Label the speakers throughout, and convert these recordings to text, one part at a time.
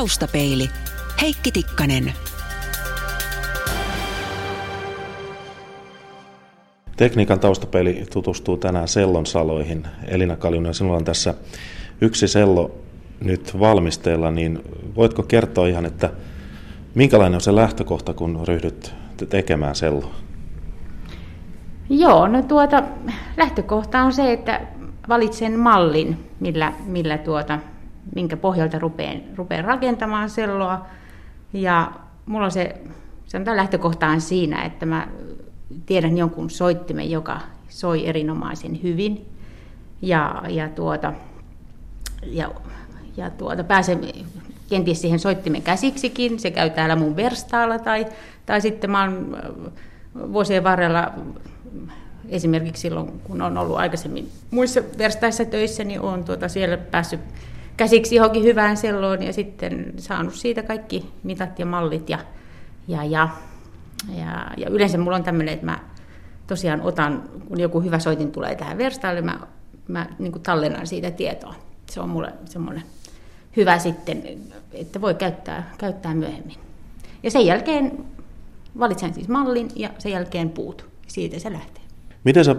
Speaker 1: Taustapeili. Heikki Tikkanen.
Speaker 2: Tekniikan taustapeili tutustuu tänään sellon saloihin. Elina Kaljunen, sinulla on tässä yksi sello nyt valmisteilla, niin voitko kertoa ihan, että minkälainen on se lähtökohta, kun ryhdyt tekemään selloa?
Speaker 3: Joo, no tuota, lähtökohta on se, että valitsen mallin, millä, millä tuota, minkä pohjalta rupean, rupean rakentamaan selloa. Ja mulla on se, sanotaan lähtökohta on siinä, että mä tiedän jonkun soittimen, joka soi erinomaisen hyvin. Ja, ja, tuota, ja, ja tuota, pääsen kenties siihen soittimen käsiksikin. Se käy täällä mun verstaalla tai, tai sitten mä oon vuosien varrella esimerkiksi silloin, kun on ollut aikaisemmin muissa verstaissa töissä, niin olen tuota siellä päässyt käsiksi johonkin hyvään selloon ja sitten saanut siitä kaikki mitat ja mallit. Ja, ja, ja, ja, ja yleensä mulla on tämmöinen, että mä tosiaan otan, kun joku hyvä soitin tulee tähän verstaalle, mä, mä niin tallennan siitä tietoa. Se on mulle semmoinen hyvä sitten, että voi käyttää, käyttää myöhemmin. Ja sen jälkeen valitsen siis mallin ja sen jälkeen puut. Siitä se lähtee.
Speaker 2: Miten sä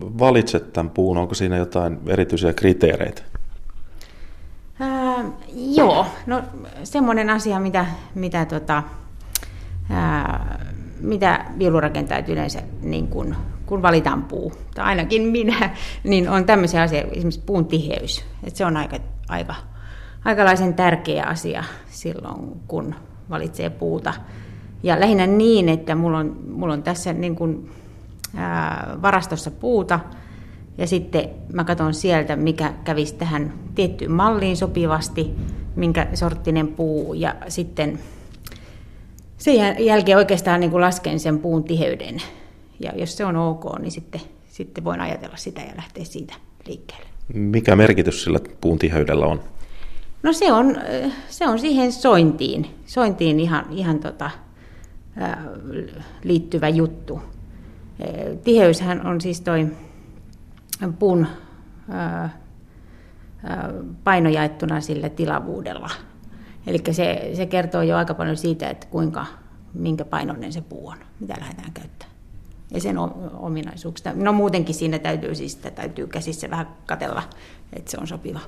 Speaker 2: valitset tämän puun? Onko siinä jotain erityisiä kriteereitä?
Speaker 3: Ää, joo, no semmoinen asia, mitä, mitä, tota, ää, mitä viulurakentajat yleensä, niin kun, kun valitaan puu, tai ainakin minä, niin on tämmöisiä asioita, esimerkiksi puun tiheys. Et se on aika, aika, aikalaisen tärkeä asia silloin, kun valitsee puuta. Ja lähinnä niin, että mulla on, mulla on tässä niin kun, ää, varastossa puuta, ja sitten mä katson sieltä, mikä kävisi tähän tiettyyn malliin sopivasti, minkä sorttinen puu, ja sitten sen jälkeen oikeastaan niin kuin lasken sen puun tiheyden. Ja jos se on ok, niin sitten, sitten voin ajatella sitä ja lähteä siitä liikkeelle.
Speaker 2: Mikä merkitys sillä puun tiheydellä on?
Speaker 3: No se on, se on siihen sointiin, sointiin ihan, ihan tota, liittyvä juttu. Tiheyshän on siis toi puun paino jaettuna sillä tilavuudella. Eli se, se kertoo jo aika paljon siitä, että kuinka, minkä painoinen se puu on, mitä lähdetään käyttämään. Ja sen ominaisuuksista. No muutenkin siinä täytyy siis, sitä täytyy käsissä vähän katella, että se on sopiva.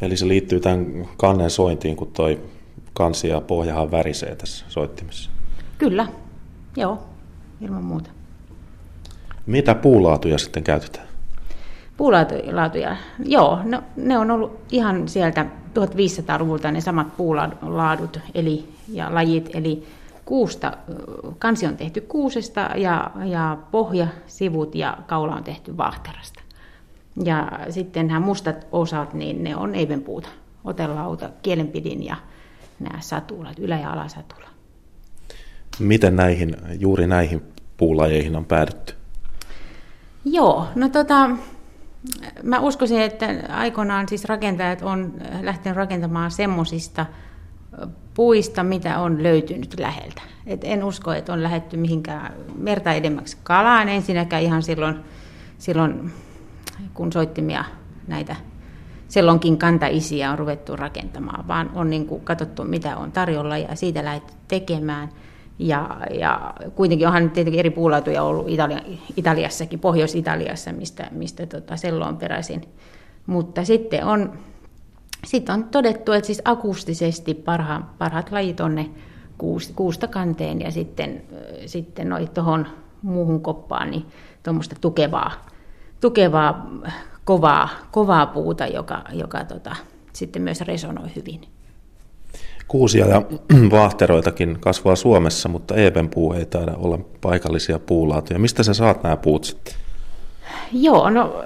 Speaker 2: Eli se liittyy tämän kannen sointiin, kun toi kansi ja pohjahan värisee tässä soittimessa.
Speaker 3: Kyllä, joo, ilman muuta.
Speaker 2: Mitä puulaatuja sitten käytetään?
Speaker 3: Puulaatuja, joo, no, ne on ollut ihan sieltä 1500-luvulta ne samat puulaadut eli, ja lajit, eli kuusta, kansi on tehty kuusesta ja, ja pohja, sivut ja kaula on tehty vahterasta. Ja sitten nämä mustat osat, niin ne on eivenpuuta, otelauta, kielenpidin ja nämä satulat, ylä- ja alasatula.
Speaker 2: Miten näihin, juuri näihin puulajeihin on päädytty?
Speaker 3: Joo, no tota, mä uskoisin, että aikoinaan siis rakentajat on lähtenyt rakentamaan semmoisista puista, mitä on löytynyt läheltä. Et en usko, että on lähetty mihinkään merta edemmäksi kalaan ensinnäkään ihan silloin, silloin kun soittimia näitä sellonkin kantaisiä on ruvettu rakentamaan, vaan on niin katsottu, mitä on tarjolla ja siitä lähdetty tekemään – ja, ja kuitenkin onhan tietenkin eri puulaatuja ollut Italia, Italiassakin, Pohjois-Italiassa, mistä, mistä tota sello on peräisin. Mutta sitten on, sitten on todettu, että siis akustisesti parha, parhaat lajit on ne kuusta kanteen ja sitten, sitten noi tuohon muuhun koppaan niin tuommoista tukevaa, tukevaa kovaa, kovaa puuta, joka, joka tota, sitten myös resonoi hyvin.
Speaker 2: Kuusia ja vaahteroitakin kasvaa Suomessa, mutta eepenpuu ei taida olla paikallisia puulaatuja. Mistä sä saat nämä puut sitten?
Speaker 3: Joo, no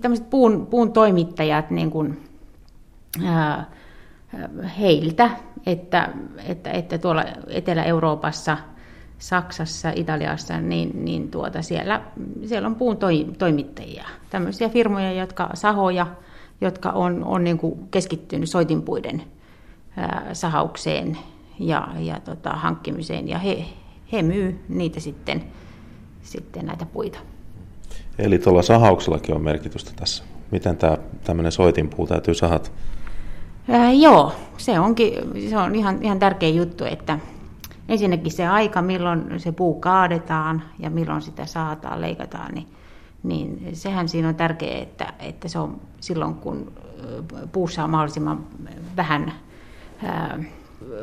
Speaker 3: tämmöiset puun, puun toimittajat niin kuin, ää, heiltä, että, että, että tuolla Etelä-Euroopassa, Saksassa, Italiassa, niin, niin tuota, siellä, siellä on puun toi, toimittajia. Tämmöisiä firmoja, jotka sahoja, jotka on, on niin kuin keskittynyt soitinpuiden sahaukseen ja, ja tota, hankkimiseen ja he, he myy niitä sitten, sitten näitä puita.
Speaker 2: Eli tuolla sahauksellakin on merkitystä tässä. Miten tämä tämmöinen soitinpuu täytyy sahata?
Speaker 3: Ää, joo, se onkin se on ihan, ihan tärkeä juttu, että ensinnäkin se aika, milloin se puu kaadetaan ja milloin sitä saataan, leikataan, niin, niin sehän siinä on tärkeää, että, että se on silloin, kun puussa on mahdollisimman vähän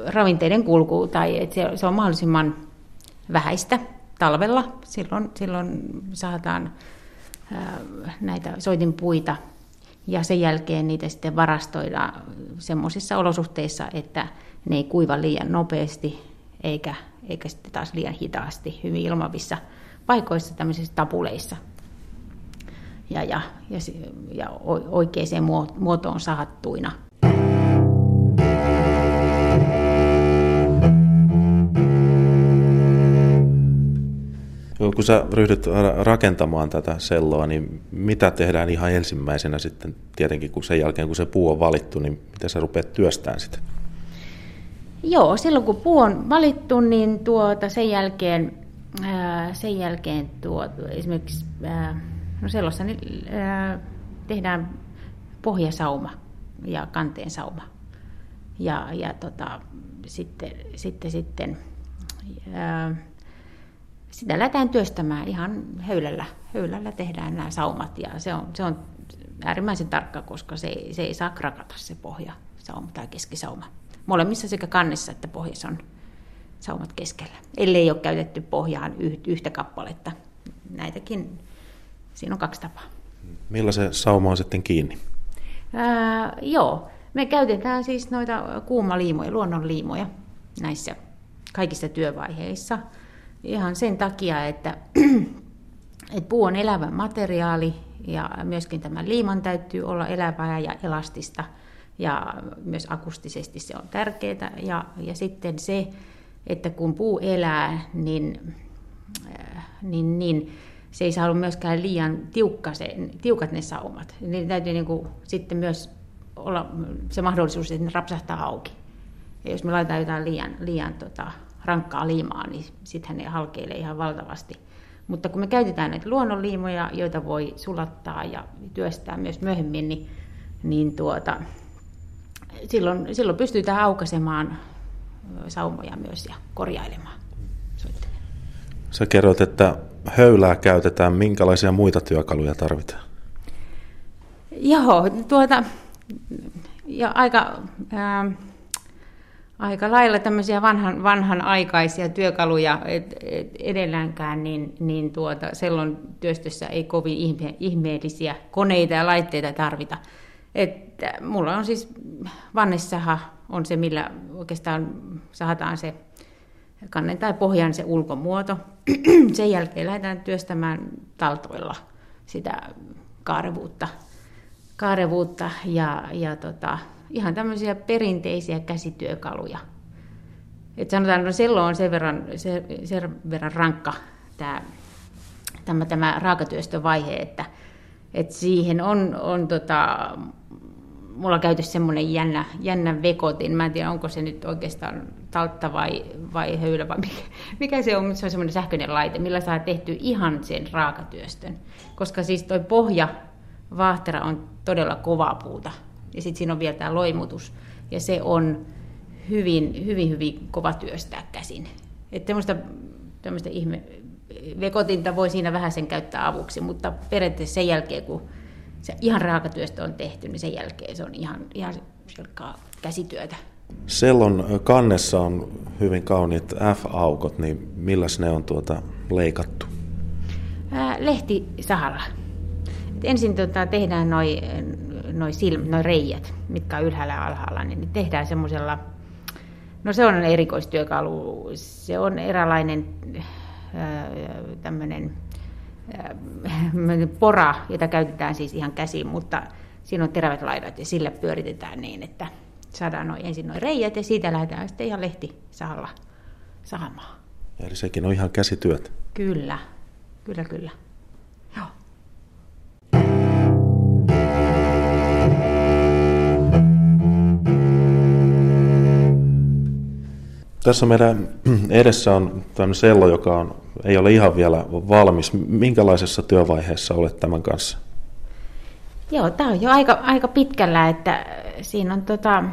Speaker 3: ravinteiden kulku tai että se, se on mahdollisimman vähäistä talvella. Silloin, silloin saadaan näitä soitinpuita ja sen jälkeen niitä sitten varastoidaan semmoisissa olosuhteissa, että ne ei kuiva liian nopeasti eikä, eikä sitten taas liian hitaasti hyvin ilmavissa paikoissa, tämmöisissä tapuleissa. Ja, ja, ja, ja oikeaan muotoon sahattuina.
Speaker 2: Kun sä ryhdyt rakentamaan tätä selloa, niin mitä tehdään ihan ensimmäisenä sitten tietenkin, kun sen jälkeen kun se puu on valittu, niin miten sä rupeat työstämään sitä?
Speaker 3: Joo, silloin kun puu on valittu, niin tuota, sen jälkeen, ää, sen jälkeen tuota, esimerkiksi ää, no sellossa niin, ää, tehdään pohjasauma ja kanteen sauma. Ja, ja tota, sitten, sitten, sitten ää, sitä lähdetään työstämään ihan höylällä. Höylällä tehdään nämä saumat ja se on, se on äärimmäisen tarkka, koska se ei, se ei saa krakata se pohja sauma tai keskisauma. Molemmissa sekä kannessa että pohjassa on saumat keskellä. Ellei ole käytetty pohjaan yhtä kappaletta. Näitäkin, siinä on kaksi tapaa.
Speaker 2: Millä se sauma on sitten kiinni?
Speaker 3: Ää, joo, me käytetään siis noita kuumaliimoja, luonnonliimoja näissä kaikissa työvaiheissa – Ihan sen takia, että, että puu on elävä materiaali ja myöskin tämä liiman täytyy olla elävää ja elastista ja myös akustisesti se on tärkeää. Ja, ja sitten se, että kun puu elää, niin, äh, niin, niin se ei saa olla myöskään liian tiukka se, tiukat ne saumat. Niin täytyy niin kuin sitten myös olla se mahdollisuus, että ne rapsahtaa auki. Ja jos me laitetaan jotain liian, liian tota, rankkaa liimaa, niin sittenhän ne halkeilee ihan valtavasti. Mutta kun me käytetään näitä luonnonliimoja, joita voi sulattaa ja työstää myös myöhemmin, niin, niin tuota, silloin, silloin pystytään aukaisemaan saumoja myös ja korjailemaan
Speaker 2: Sä kerroit, että höylää käytetään. Minkälaisia muita työkaluja tarvitaan?
Speaker 3: Joo, tuota, ja aika... Ää, aika lailla tämmöisiä vanhan, vanhanaikaisia työkaluja et, et edelläänkään, niin, niin tuota, sellon työstössä ei kovin ihme, ihmeellisiä koneita ja laitteita tarvita. Että mulla on siis vannesaha on se, millä oikeastaan sahataan se kannen tai pohjan se ulkomuoto. Sen jälkeen lähdetään työstämään taltoilla sitä kaarevuutta, kaarevuutta ja, ja tota, ihan tämmöisiä perinteisiä käsityökaluja. Et sanotaan, että no sello on sen verran, sen, sen verran rankka tämä, tämä, tämä raakatyöstövaihe, että, että siihen on, on tota, mulla on käytössä semmoinen jännä, jännä vekotin. Mä en tiedä, onko se nyt oikeastaan taltta vai, vai höylä vai mikä, mikä se on, mutta se on semmoinen sähköinen laite, millä saa tehty ihan sen raakatyöstön. Koska siis toi pohja, vaahtera on todella kovaa puuta. Ja sitten siinä on vielä tämä loimutus. Ja se on hyvin, hyvin, hyvin kova työstää käsin. Että tämmöistä, ihme, vekotinta voi siinä vähän sen käyttää avuksi, mutta periaatteessa sen jälkeen, kun se ihan raakatyöstä on tehty, niin sen jälkeen se on ihan, ihan käsityötä.
Speaker 2: Sellon kannessa on hyvin kauniit F-aukot, niin milläs ne on tuota leikattu?
Speaker 3: Lehti sahalla. Ensin tuota, tehdään noin noi, silm, noi reijät, mitkä on ylhäällä ja alhaalla, niin tehdään semmoisella, no se on erikoistyökalu, se on eräänlainen tämmöinen pora, jota käytetään siis ihan käsiin, mutta siinä on terävät laidat ja sillä pyöritetään niin, että saadaan noin, ensin noin reijät ja siitä lähdetään sitten ihan lehti sahalla saamaan.
Speaker 2: Eli sekin on ihan käsityöt.
Speaker 3: Kyllä, kyllä, kyllä.
Speaker 2: Tässä meidän edessä on tämmöinen sello, joka on, ei ole ihan vielä valmis. Minkälaisessa työvaiheessa olet tämän kanssa?
Speaker 3: Joo, tämä on jo aika, aika pitkällä, että siinä on tota,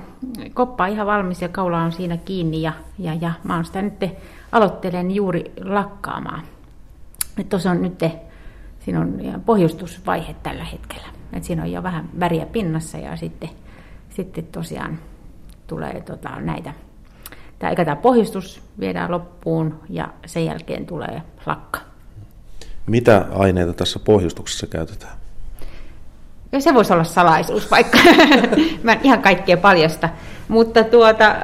Speaker 3: koppa ihan valmis ja kaula on siinä kiinni ja, ja, ja mä oon sitä nyt aloittelen juuri lakkaamaan. Tuossa on nyt, siinä on pohjustusvaihe tällä hetkellä. Et siinä on jo vähän väriä pinnassa ja sitten, sitten tosiaan tulee tota, näitä. Tämä, tämä pohjustus viedään loppuun ja sen jälkeen tulee lakka.
Speaker 2: Mitä aineita tässä pohjustuksessa käytetään?
Speaker 3: Ja se voisi olla salaisuus, vaikka mä en ihan kaikkea paljasta. Mutta tuota,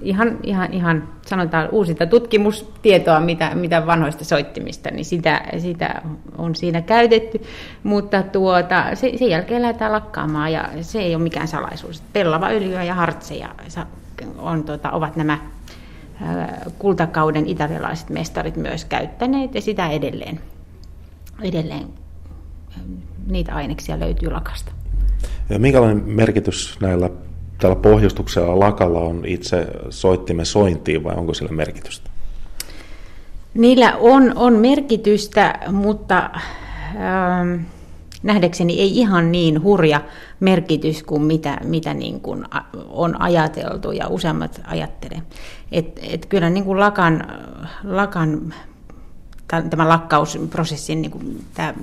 Speaker 3: ihan, ihan, ihan sanotaan uusinta tutkimustietoa, mitä, mitä vanhoista soittimista, niin sitä, sitä on siinä käytetty. Mutta tuota, se, sen jälkeen lähdetään lakkaamaan ja se ei ole mikään salaisuus. Pellava öljyä ja hartseja on, tuota, ovat nämä kultakauden italialaiset mestarit myös käyttäneet ja sitä edelleen, edelleen niitä aineksia löytyy lakasta.
Speaker 2: Ja minkälainen merkitys näillä tällä pohjustuksella lakalla on itse soittimen sointiin vai onko sillä merkitystä?
Speaker 3: Niillä on, on merkitystä, mutta ähm, nähdäkseni ei ihan niin hurja merkitys kuin mitä, mitä niin kuin on ajateltu ja useammat ajattelee. Et, et kyllä niin kuin lakan, lakan tämän lakkausprosessin niin kuin tämä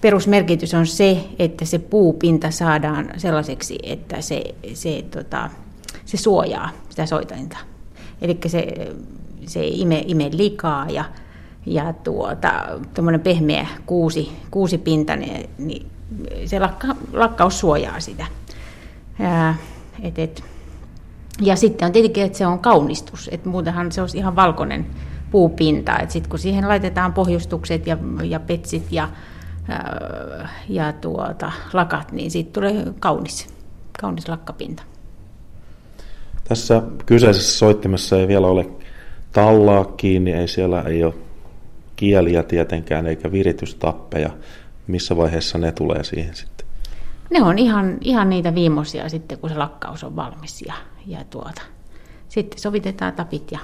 Speaker 3: perusmerkitys on se, että se puupinta saadaan sellaiseksi, että se, se, tota, se suojaa sitä soitainta. Eli se, se ei ime, ime likaa ja, ja tuota, pehmeä kuusi, kuusi pinta, niin, niin se lakka, lakkaus suojaa sitä. Ja, et, et, ja sitten on tietenkin, että se on kaunistus, että muutenhan se olisi ihan valkoinen puupinta. Sitten kun siihen laitetaan pohjustukset ja, ja petsit ja ja tuota, lakat, niin siitä tulee kaunis, kaunis lakkapinta.
Speaker 2: Tässä kyseisessä soittimessa ei vielä ole tallaa kiinni, ei siellä ei ole kieliä tietenkään eikä viritystappeja. Missä vaiheessa ne tulee siihen sitten?
Speaker 3: Ne on ihan, ihan niitä viimeisiä sitten, kun se lakkaus on valmis ja, ja tuota, sitten sovitetaan tapit ja,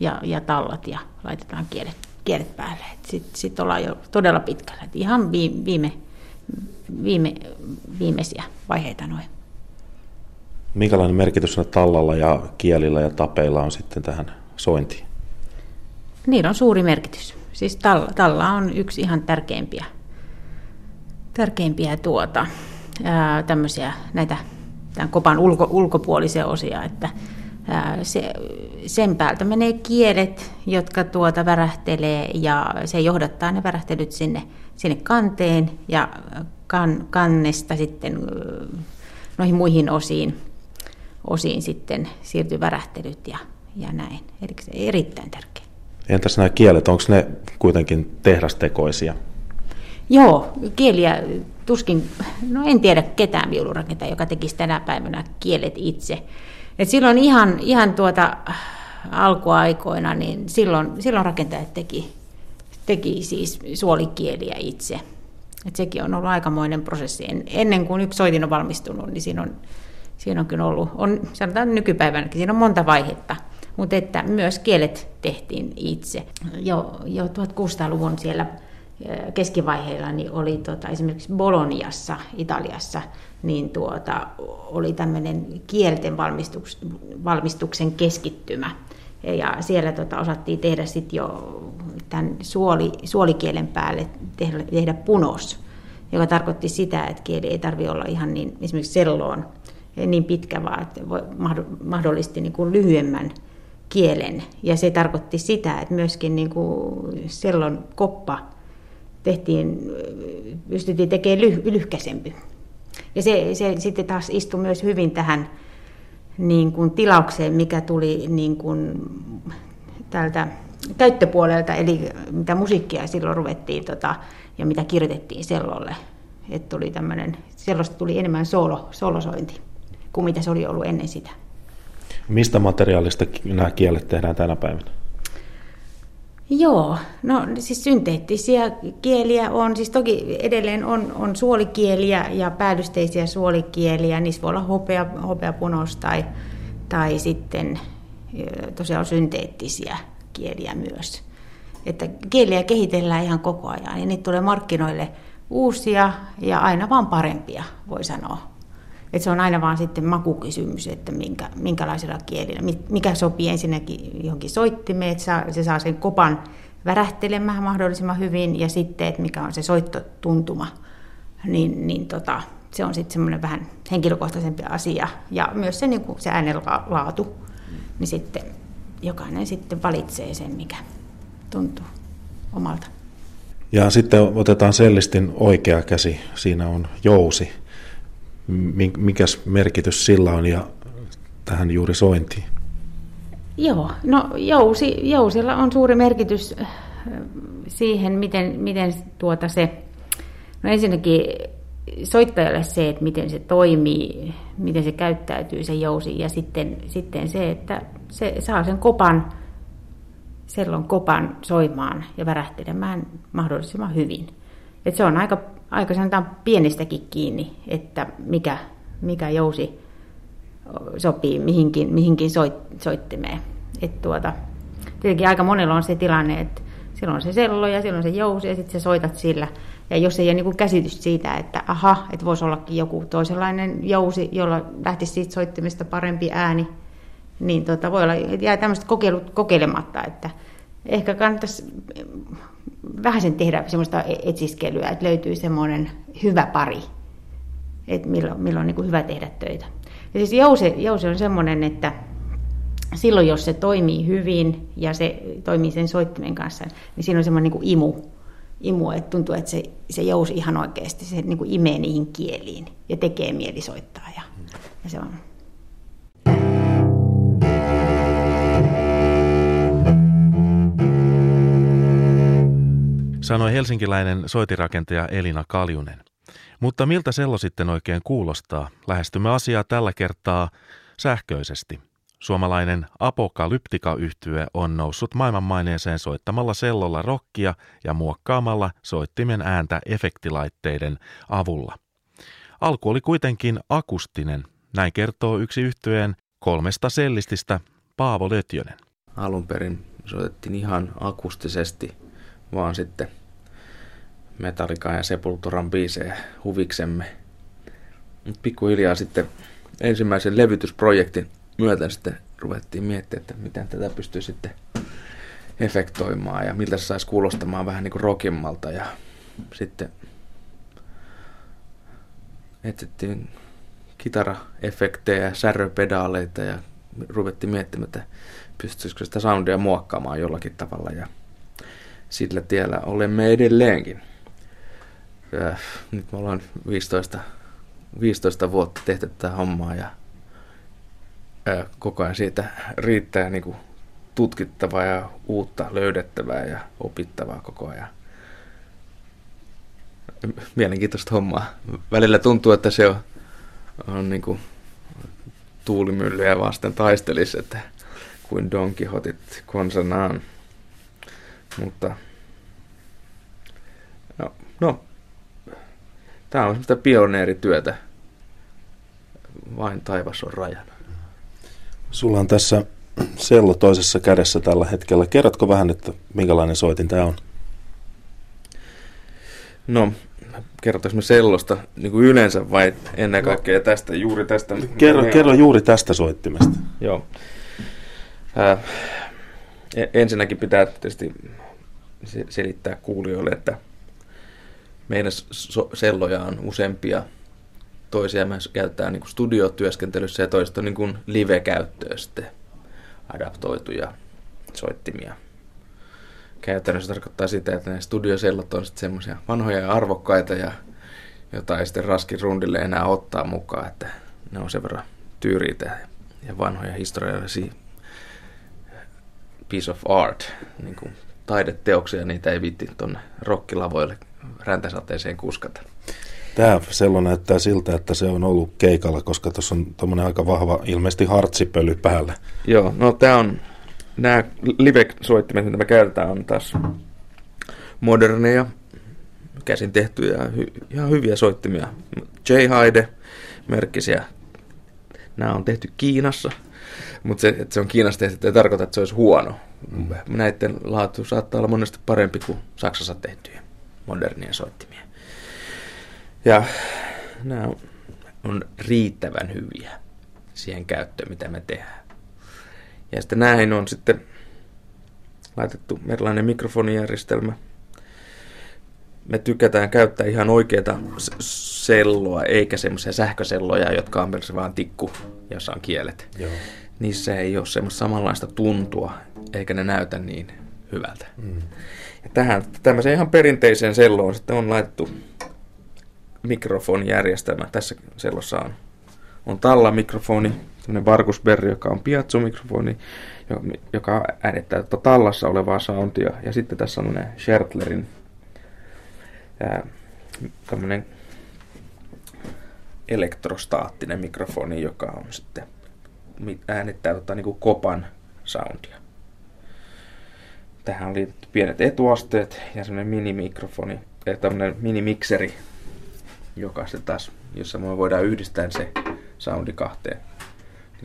Speaker 3: ja, ja tallat ja laitetaan kielet kielet päälle. Sitten sit ollaan jo todella pitkällä. Et ihan viime, viime, viimeisiä vaiheita noin.
Speaker 2: Minkälainen merkitys tallalla ja kielillä ja tapeilla on sitten tähän sointiin?
Speaker 3: Niillä on suuri merkitys. Siis talla, talla on yksi ihan tärkeimpiä, tärkeimpiä tuota, ää, tämmöisiä näitä tämän kopan ulko, ulkopuolisia osia, että se, sen päältä menee kielet, jotka tuota värähtelee ja se johdattaa ne värähtelyt sinne, sinne kanteen ja kan, kannesta sitten noihin muihin osiin, osiin sitten siirtyy värähtelyt ja, ja näin. Eli se erittäin tärkeä.
Speaker 2: Entäs nämä kielet, onko ne kuitenkin tehdastekoisia?
Speaker 3: Joo, kieliä tuskin, no en tiedä ketään viulurakentajaa, joka tekisi tänä päivänä kielet itse. Et silloin ihan, ihan tuota alkuaikoina, niin silloin, silloin rakentajat teki, teki siis suolikieliä itse. Et sekin on ollut aikamoinen prosessi. Ennen kuin yksi soitin on valmistunut, niin siinä on, siinä on kyllä ollut, on, sanotaan nykypäivänäkin, siinä on monta vaihetta. Mutta että myös kielet tehtiin itse. Jo, jo 1600-luvun siellä keskivaiheilla niin oli tota, esimerkiksi Boloniassa, Italiassa, niin tuota, oli tämmöinen kielten valmistuks, valmistuksen keskittymä. Ja siellä tota, osattiin tehdä sitten jo tämän suoli, suolikielen päälle tehdä, tehdä punos, joka tarkoitti sitä, että kieli ei tarvitse olla ihan niin, esimerkiksi selloon niin pitkä, vaan että voi, mahdollisti niin kuin lyhyemmän kielen. Ja se tarkoitti sitä, että myöskin niin kuin sellon koppa tehtiin, pystyttiin tekemään lyh, lyhkäisempi. Ja se, se sitten taas istui myös hyvin tähän niin kuin tilaukseen, mikä tuli niin kuin tältä käyttöpuolelta, eli mitä musiikkia silloin ruvettiin tota, ja mitä kirjoitettiin sellolle. että tuli tämmöinen, sellosta tuli enemmän solo, solosointi kuin mitä se oli ollut ennen sitä.
Speaker 2: Mistä materiaalista nämä kielet tehdään tänä päivänä?
Speaker 3: Joo, no siis synteettisiä kieliä on, siis toki edelleen on, on suolikieliä ja päällysteisiä suolikieliä, niissä voi olla hopea, hopeapunos tai, tai sitten tosiaan synteettisiä kieliä myös. Että kieliä kehitellään ihan koko ajan ja niitä tulee markkinoille uusia ja aina vaan parempia, voi sanoa. Et se on aina vaan sitten makukysymys, että minkä, minkälaisella kielillä, mikä sopii ensinnäkin johonkin soittimeen, että se saa sen kopan värähtelemään mahdollisimman hyvin ja sitten, että mikä on se soittotuntuma, niin, niin tota, se on sitten semmoinen vähän henkilökohtaisempi asia. Ja myös se, niin se äänenlaatu, niin sitten jokainen sitten valitsee sen, mikä tuntuu omalta.
Speaker 2: Ja sitten otetaan sellistin oikea käsi, siinä on jousi. Mikäs merkitys sillä on ja tähän juuri sointiin?
Speaker 3: Joo, no jousi, jousilla on suuri merkitys äh, siihen, miten, miten tuota se, no ensinnäkin soittajalle se, että miten se toimii, miten se käyttäytyy se jousi ja sitten, sitten se, että se saa sen kopan, sellon kopan soimaan ja värähtelemään mahdollisimman hyvin. Et se on aika, aika sanotaan pienestäkin kiinni, että mikä, mikä jousi sopii mihinkin, mihinkin soit, soittimeen. Et tuota, tietenkin aika monella on se tilanne, että silloin on se sello ja silloin se jousi ja sitten sä soitat sillä. Ja jos ei ole niin käsitys siitä, että aha, että voisi ollakin joku toisenlainen jousi, jolla lähtisi siitä soittimesta parempi ääni, niin tota, voi olla, jää tämmöistä kokeilut kokeilematta, että ehkä kannattaisi vähän sen tehdä semmoista e- etsiskelyä, että löytyy semmoinen hyvä pari, että milloin, milloin on niin hyvä tehdä töitä. Ja siis jousi, jousi on semmoinen, että silloin jos se toimii hyvin ja se toimii sen soittimen kanssa, niin siinä on semmoinen niin imu, imu, että tuntuu, että se, se jousi ihan oikeasti, se niin kuin imee niihin kieliin ja tekee mieli soittaa. Ja, ja se on.
Speaker 2: Sanoi helsinkiläinen soitirakentaja Elina Kaljunen. Mutta miltä sello sitten oikein kuulostaa? Lähestymme asiaa tällä kertaa sähköisesti – Suomalainen apokalyptika yhtye on noussut maailmanmaineeseen soittamalla sellolla rokkia ja muokkaamalla soittimen ääntä efektilaitteiden avulla. Alku oli kuitenkin akustinen, näin kertoo yksi yhtyeen kolmesta sellististä Paavo Lötjönen.
Speaker 4: Alun perin soitettiin ihan akustisesti, vaan sitten Metallica ja Sepulturan biisejä huviksemme. Pikkuhiljaa sitten ensimmäisen levytysprojektin myötä sitten ruvettiin miettimään, että miten tätä pystyy sitten efektoimaan ja miltä se saisi kuulostamaan vähän niin kuin rockimmalta ja sitten etsittiin kitaraefektejä säröpedaaleita ja ruvettiin miettimään, että pystyisikö sitä soundia muokkaamaan jollakin tavalla ja sillä tiellä olemme edelleenkin. Ja nyt me ollaan 15, 15 vuotta tehty tätä hommaa ja koko ajan siitä riittää niin kuin tutkittavaa ja uutta löydettävää ja opittavaa koko ajan. Mielenkiintoista hommaa. Välillä tuntuu, että se on, on niin kuin tuulimyllyjä vasten taistelisi, että kuin Don Quixotit konsanaan. Mutta no, no tämä on semmoista pioneerityötä. Vain taivas on rajana.
Speaker 2: Sulla on tässä sello toisessa kädessä tällä hetkellä. Kerrotko vähän, että minkälainen soitin tämä on?
Speaker 4: No, kerrotaanko me sellosta niin kuin yleensä vai ennen kaikkea tästä, juuri tästä?
Speaker 2: Kerro, kerro juuri tästä soittimesta.
Speaker 4: Joo. Äh, ensinnäkin pitää tietysti selittää kuulijoille, että meidän so- selloja on useampia toisia myös käytetään niin studiotyöskentelyssä ja toiset on niin live-käyttöön sitten adaptoituja soittimia. Käytännössä tarkoittaa sitä, että ne studiosellot on sitten semmoisia vanhoja ja arvokkaita ja jota ei sitten raskin rundille enää ottaa mukaan, että ne on sen verran tyyriitä ja vanhoja historiallisia piece of art, niin kuin taideteoksia, niitä ei vitti tuonne rokkilavoille räntäsateeseen kuskata.
Speaker 2: Tämä sello näyttää siltä, että se on ollut keikalla, koska tuossa on tuommoinen aika vahva, ilmeisesti hartsipöly päällä.
Speaker 4: Joo, no tämä on, nämä live-soittimet, mitä me käytetään, on taas moderneja, käsin tehtyjä, hy- ihan hyviä soittimia. J. Haide, merkkisiä. Nämä on tehty Kiinassa, mutta se, että se on Kiinassa tehty, ei tarkoita, että se olisi huono. Mm. Näiden laatu saattaa olla monesti parempi kuin Saksassa tehtyjä modernia soittimia. Ja nämä on on riittävän hyviä siihen käyttöön, mitä me tehdään. Ja sitten näihin on sitten laitettu erilainen mikrofonijärjestelmä. Me tykätään käyttää ihan oikeita selloa, eikä semmoisia sähköselloja, jotka on vaan tikku, jossa on kielet. Joo. Niissä ei ole semmoista samanlaista tuntua, eikä ne näytä niin hyvältä. Mm. Ja tähän tämmöiseen ihan perinteiseen selloon sitten on laitettu mikrofonijärjestelmä. Tässä sellossa on, on talla-mikrofoni, tämmöinen Varkusberry, joka on piazzo-mikrofoni, joka äänittää tuota tallassa olevaa soundia. Ja sitten tässä on tämmöinen Schertlerin tämmöinen elektrostaattinen mikrofoni, joka on sitten äänittää tota, niin kuin kopan soundia. Tähän on liitetty pienet etuasteet ja semmoinen minimikrofoni, ja tämmöinen minimikseri, joka se taas, jossa me voidaan yhdistää se soundi kahteen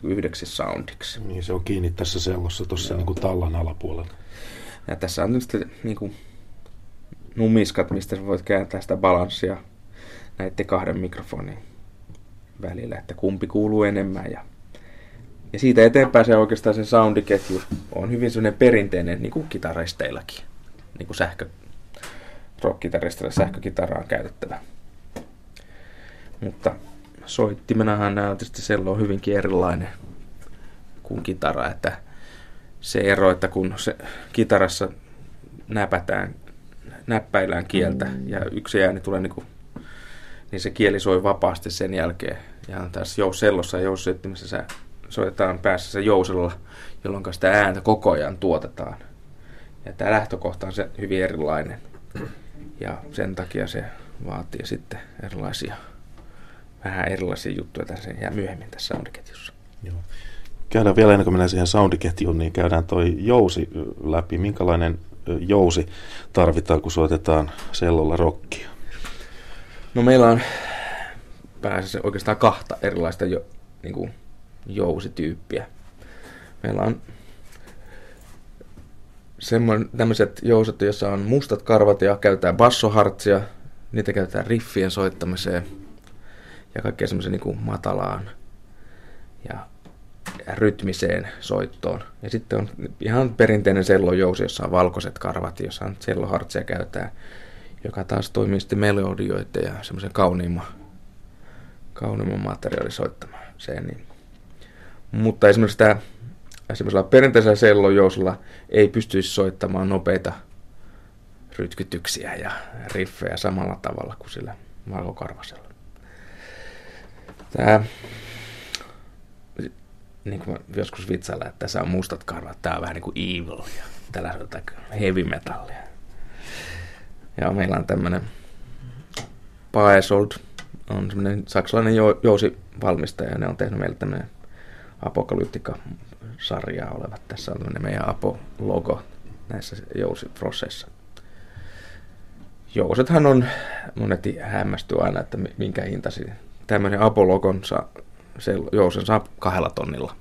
Speaker 4: niin yhdeksi soundiksi.
Speaker 2: Niin se on kiinni tässä sellossa tuossa niin kuin tallan alapuolella.
Speaker 4: Ja tässä on sitten niin kuin numiskat, mistä sä voit kääntää sitä balanssia näiden kahden mikrofonin välillä, että kumpi kuuluu enemmän. Ja, ja siitä eteenpäin se oikeastaan se soundiketju on hyvin sellainen perinteinen niin kuin kitareisteilläkin, niin kuin sähkö, rockkitaristeilla sähkökitaraan käytettävä. Mutta soittimenahan nämä on tietysti sello on hyvinkin erilainen kuin kitara, että se ero, että kun se kitarassa näpätään, näppäillään kieltä ja yksi ääni tulee niin kuin, niin se kieli soi vapaasti sen jälkeen. Ja tässä sellossa ja joussoittimessa se soitetaan päässä se jousella, jolloin sitä ääntä koko ajan tuotetaan. Ja tämä lähtökohta on se hyvin erilainen. Ja sen takia se vaatii sitten erilaisia vähän erilaisia juttuja tässä ja myöhemmin tässä soundiketjussa. Joo.
Speaker 2: Käydään vielä ennen kuin mennään siihen soundiketjuun, niin käydään toi jousi läpi. Minkälainen jousi tarvitaan, kun soitetaan sellolla rockia?
Speaker 4: No meillä on pääasiassa oikeastaan kahta erilaista jo, niin kuin jousityyppiä. Meillä on semmoinen, tämmöiset jouset, joissa on mustat karvat ja käytetään bassohartsia. Niitä käytetään riffien soittamiseen – ja kaikkea semmoisen niin matalaan ja rytmiseen soittoon. Ja sitten on ihan perinteinen sellojousi, jossa on valkoiset karvat, jossa on sellohartseja käytetään, joka taas toimii sitten melodioiden ja semmoisen kauniimman, kauniimman materiaalin soittamiseen. Niin. Mutta esimerkiksi tämä semmoisella perinteisellä sellojousilla ei pystyisi soittamaan nopeita rytkytyksiä ja riffejä samalla tavalla kuin sillä valkokarvasella. Tää, niin kuin joskus vitsailla, että tässä on mustat karvat, tää on vähän niin kuin evil ja tällä on heavy metallia. Ja meillä on tämmönen Paesold, on semmoinen saksalainen jousivalmistaja, ja ne on tehnyt meille tämmöinen apokalyptika-sarjaa olevat. Tässä on tämmöinen meidän Apo-logo näissä jousifrosseissa. Jousethan on, monet hämmästyy aina, että minkä hintasi tämmöinen Apollogon saa, se jousen saa kahdella tonnilla.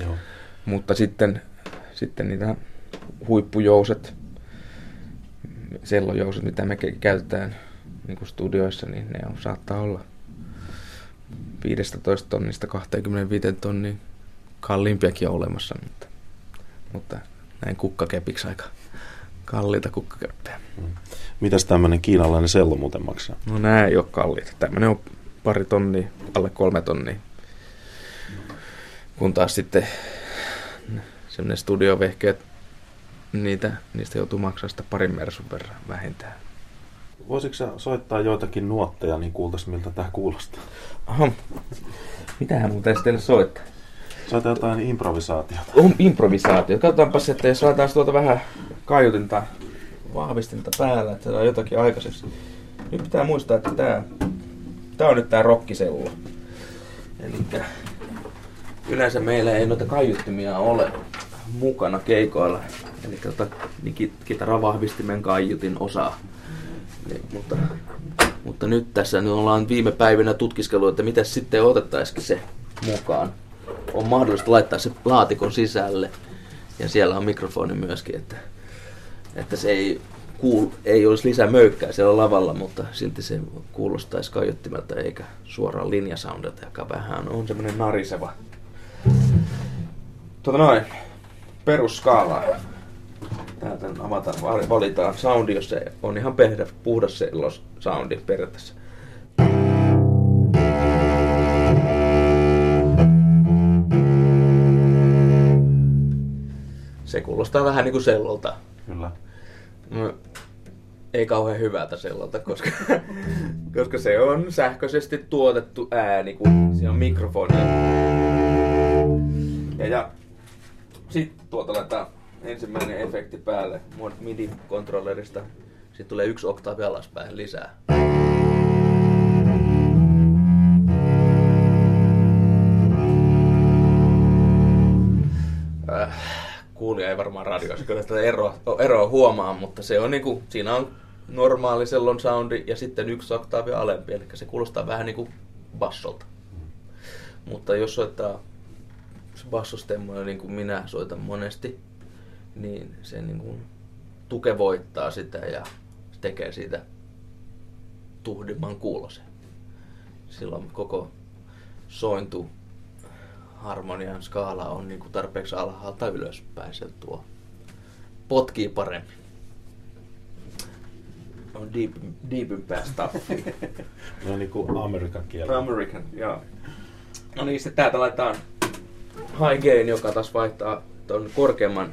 Speaker 4: Joo. Mutta sitten, sitten niitä huippujouset, sellojouset, mitä me käytetään niin kuin studioissa, niin ne on, saattaa olla 15 tonnista 25 tonnin kalliimpiakin on olemassa, mutta, mutta näin kukkakepiksi aika kalliita kukkakeppejä. Mm.
Speaker 2: Mitäs tämmöinen kiinalainen sello muuten maksaa?
Speaker 4: No nämä ei ole kalliita. Tämmöinen on pari tonnia, alle kolme tonnia. Kun taas sitten semmoinen studiovehkeet, niitä, niistä joutuu maksaa sitä parin mersun verran vähintään.
Speaker 2: Voisitko sä soittaa joitakin nuotteja, niin kuultaisiin miltä tämä kuulostaa?
Speaker 4: Aha. Mitähän muuten sitten soittaa?
Speaker 2: Soita jotain improvisaatiota.
Speaker 4: On improvisaatio. Katsotaanpas, että jos laitetaan tuota vähän kaiutinta, vahvistinta päällä, että saadaan jotakin aikaiseksi. Nyt pitää muistaa, että tämä Tää on nyt tää rokkisello. Eli yleensä meillä ei noita kaiuttimia ole mukana keikoilla. Eli tota, niin kitaravahvistimen kaiutin osa. Niin, mutta, mutta nyt tässä nyt ollaan viime päivinä tutkiskellut, että mitä sitten otettaisikin se mukaan. On mahdollista laittaa se laatikon sisälle ja siellä on mikrofoni myöskin, että, että se ei kuul, ei olisi lisää möykkää siellä lavalla, mutta silti se kuulostaisi kaiuttimelta eikä suoraan linjasoundilta, joka vähän on semmoinen nariseva. Tota noin, perusskaala. Täältä avataan, valitaan soundi, jos se on ihan pehdä, puhdas sellos soundi periaatteessa. Se kuulostaa vähän niin kuin sellolta.
Speaker 2: Kyllä.
Speaker 4: No, ei kauhean hyvältä sellolta, koska, koska se on sähköisesti tuotettu ääni, kun siinä on mikrofoni. Ja, ja sitten tuolta laitetaan ensimmäinen efekti päälle MIDI-kontrollerista. Sitten tulee yksi oktaavi alaspäin lisää. Äh, kuulija ei varmaan radioissa kyllä sitä eroa, eroa huomaa, mutta se on niinku, siinä on normaali sellon soundi ja sitten yksi oktaavi alempi, eli se kuulostaa vähän niinku bassolta. Mutta jos soittaa bassostemmoja niin kuin minä soitan monesti, niin se niin kuin tukevoittaa sitä ja tekee siitä tuhdimman kuulosen. Silloin koko sointu harmonian skaala on niin kuin tarpeeksi alhaalta ylöspäin. Se tuo potkii paremmin. On deep, deepimpää stuffia.
Speaker 2: No niin kuin Amerikan kielellä.
Speaker 4: American, joo. No niin, sitten täältä laitetaan high gain, joka taas vaihtaa tuon korkeamman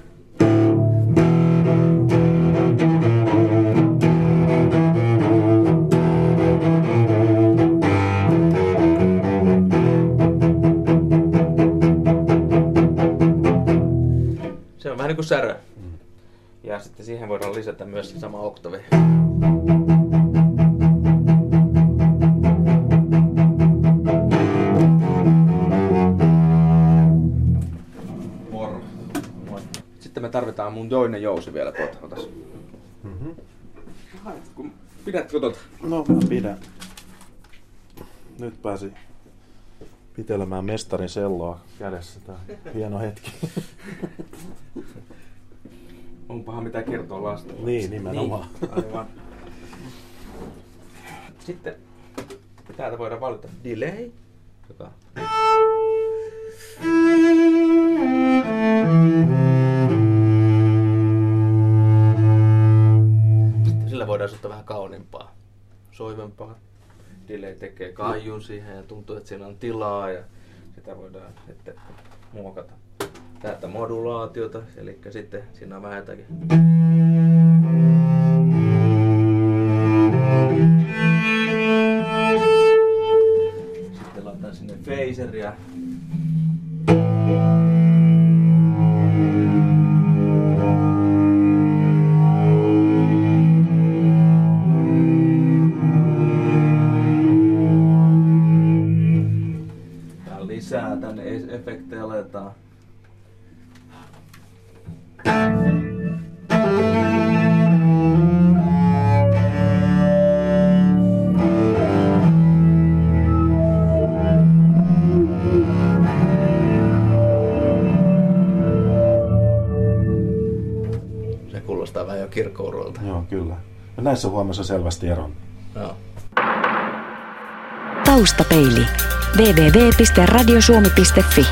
Speaker 4: kuin särö. Ja sitten siihen voidaan lisätä myös se sama oktavi. Moro. Sitten me tarvitaan mun toinen jousi vielä tuota. Otas.
Speaker 2: Mhm.
Speaker 4: Kun pidätkö tuota?
Speaker 2: No, mä pidän. Nyt pääsi pitelemään mestarin selloa kädessä. Tää hieno hetki.
Speaker 4: Onpahan mitä kertoa lasta.
Speaker 2: Niin, nimenomaan.
Speaker 4: Niin, aivan. Sitten täältä voidaan valita delay, joka Sitten sillä voidaan ottaa vähän kauniimpaa, soivempaa. Delay tekee kaijun siihen ja tuntuu, että siinä on tilaa ja sitä voidaan sitten muokata. Täältä modulaatiota, eli sitten siinä on vähän jotakin Sitten laitan sinne phaseria.
Speaker 2: Näissä huomassa selvästi eron.
Speaker 4: Joo.
Speaker 1: Taustapeili. www.radiosuomi.fi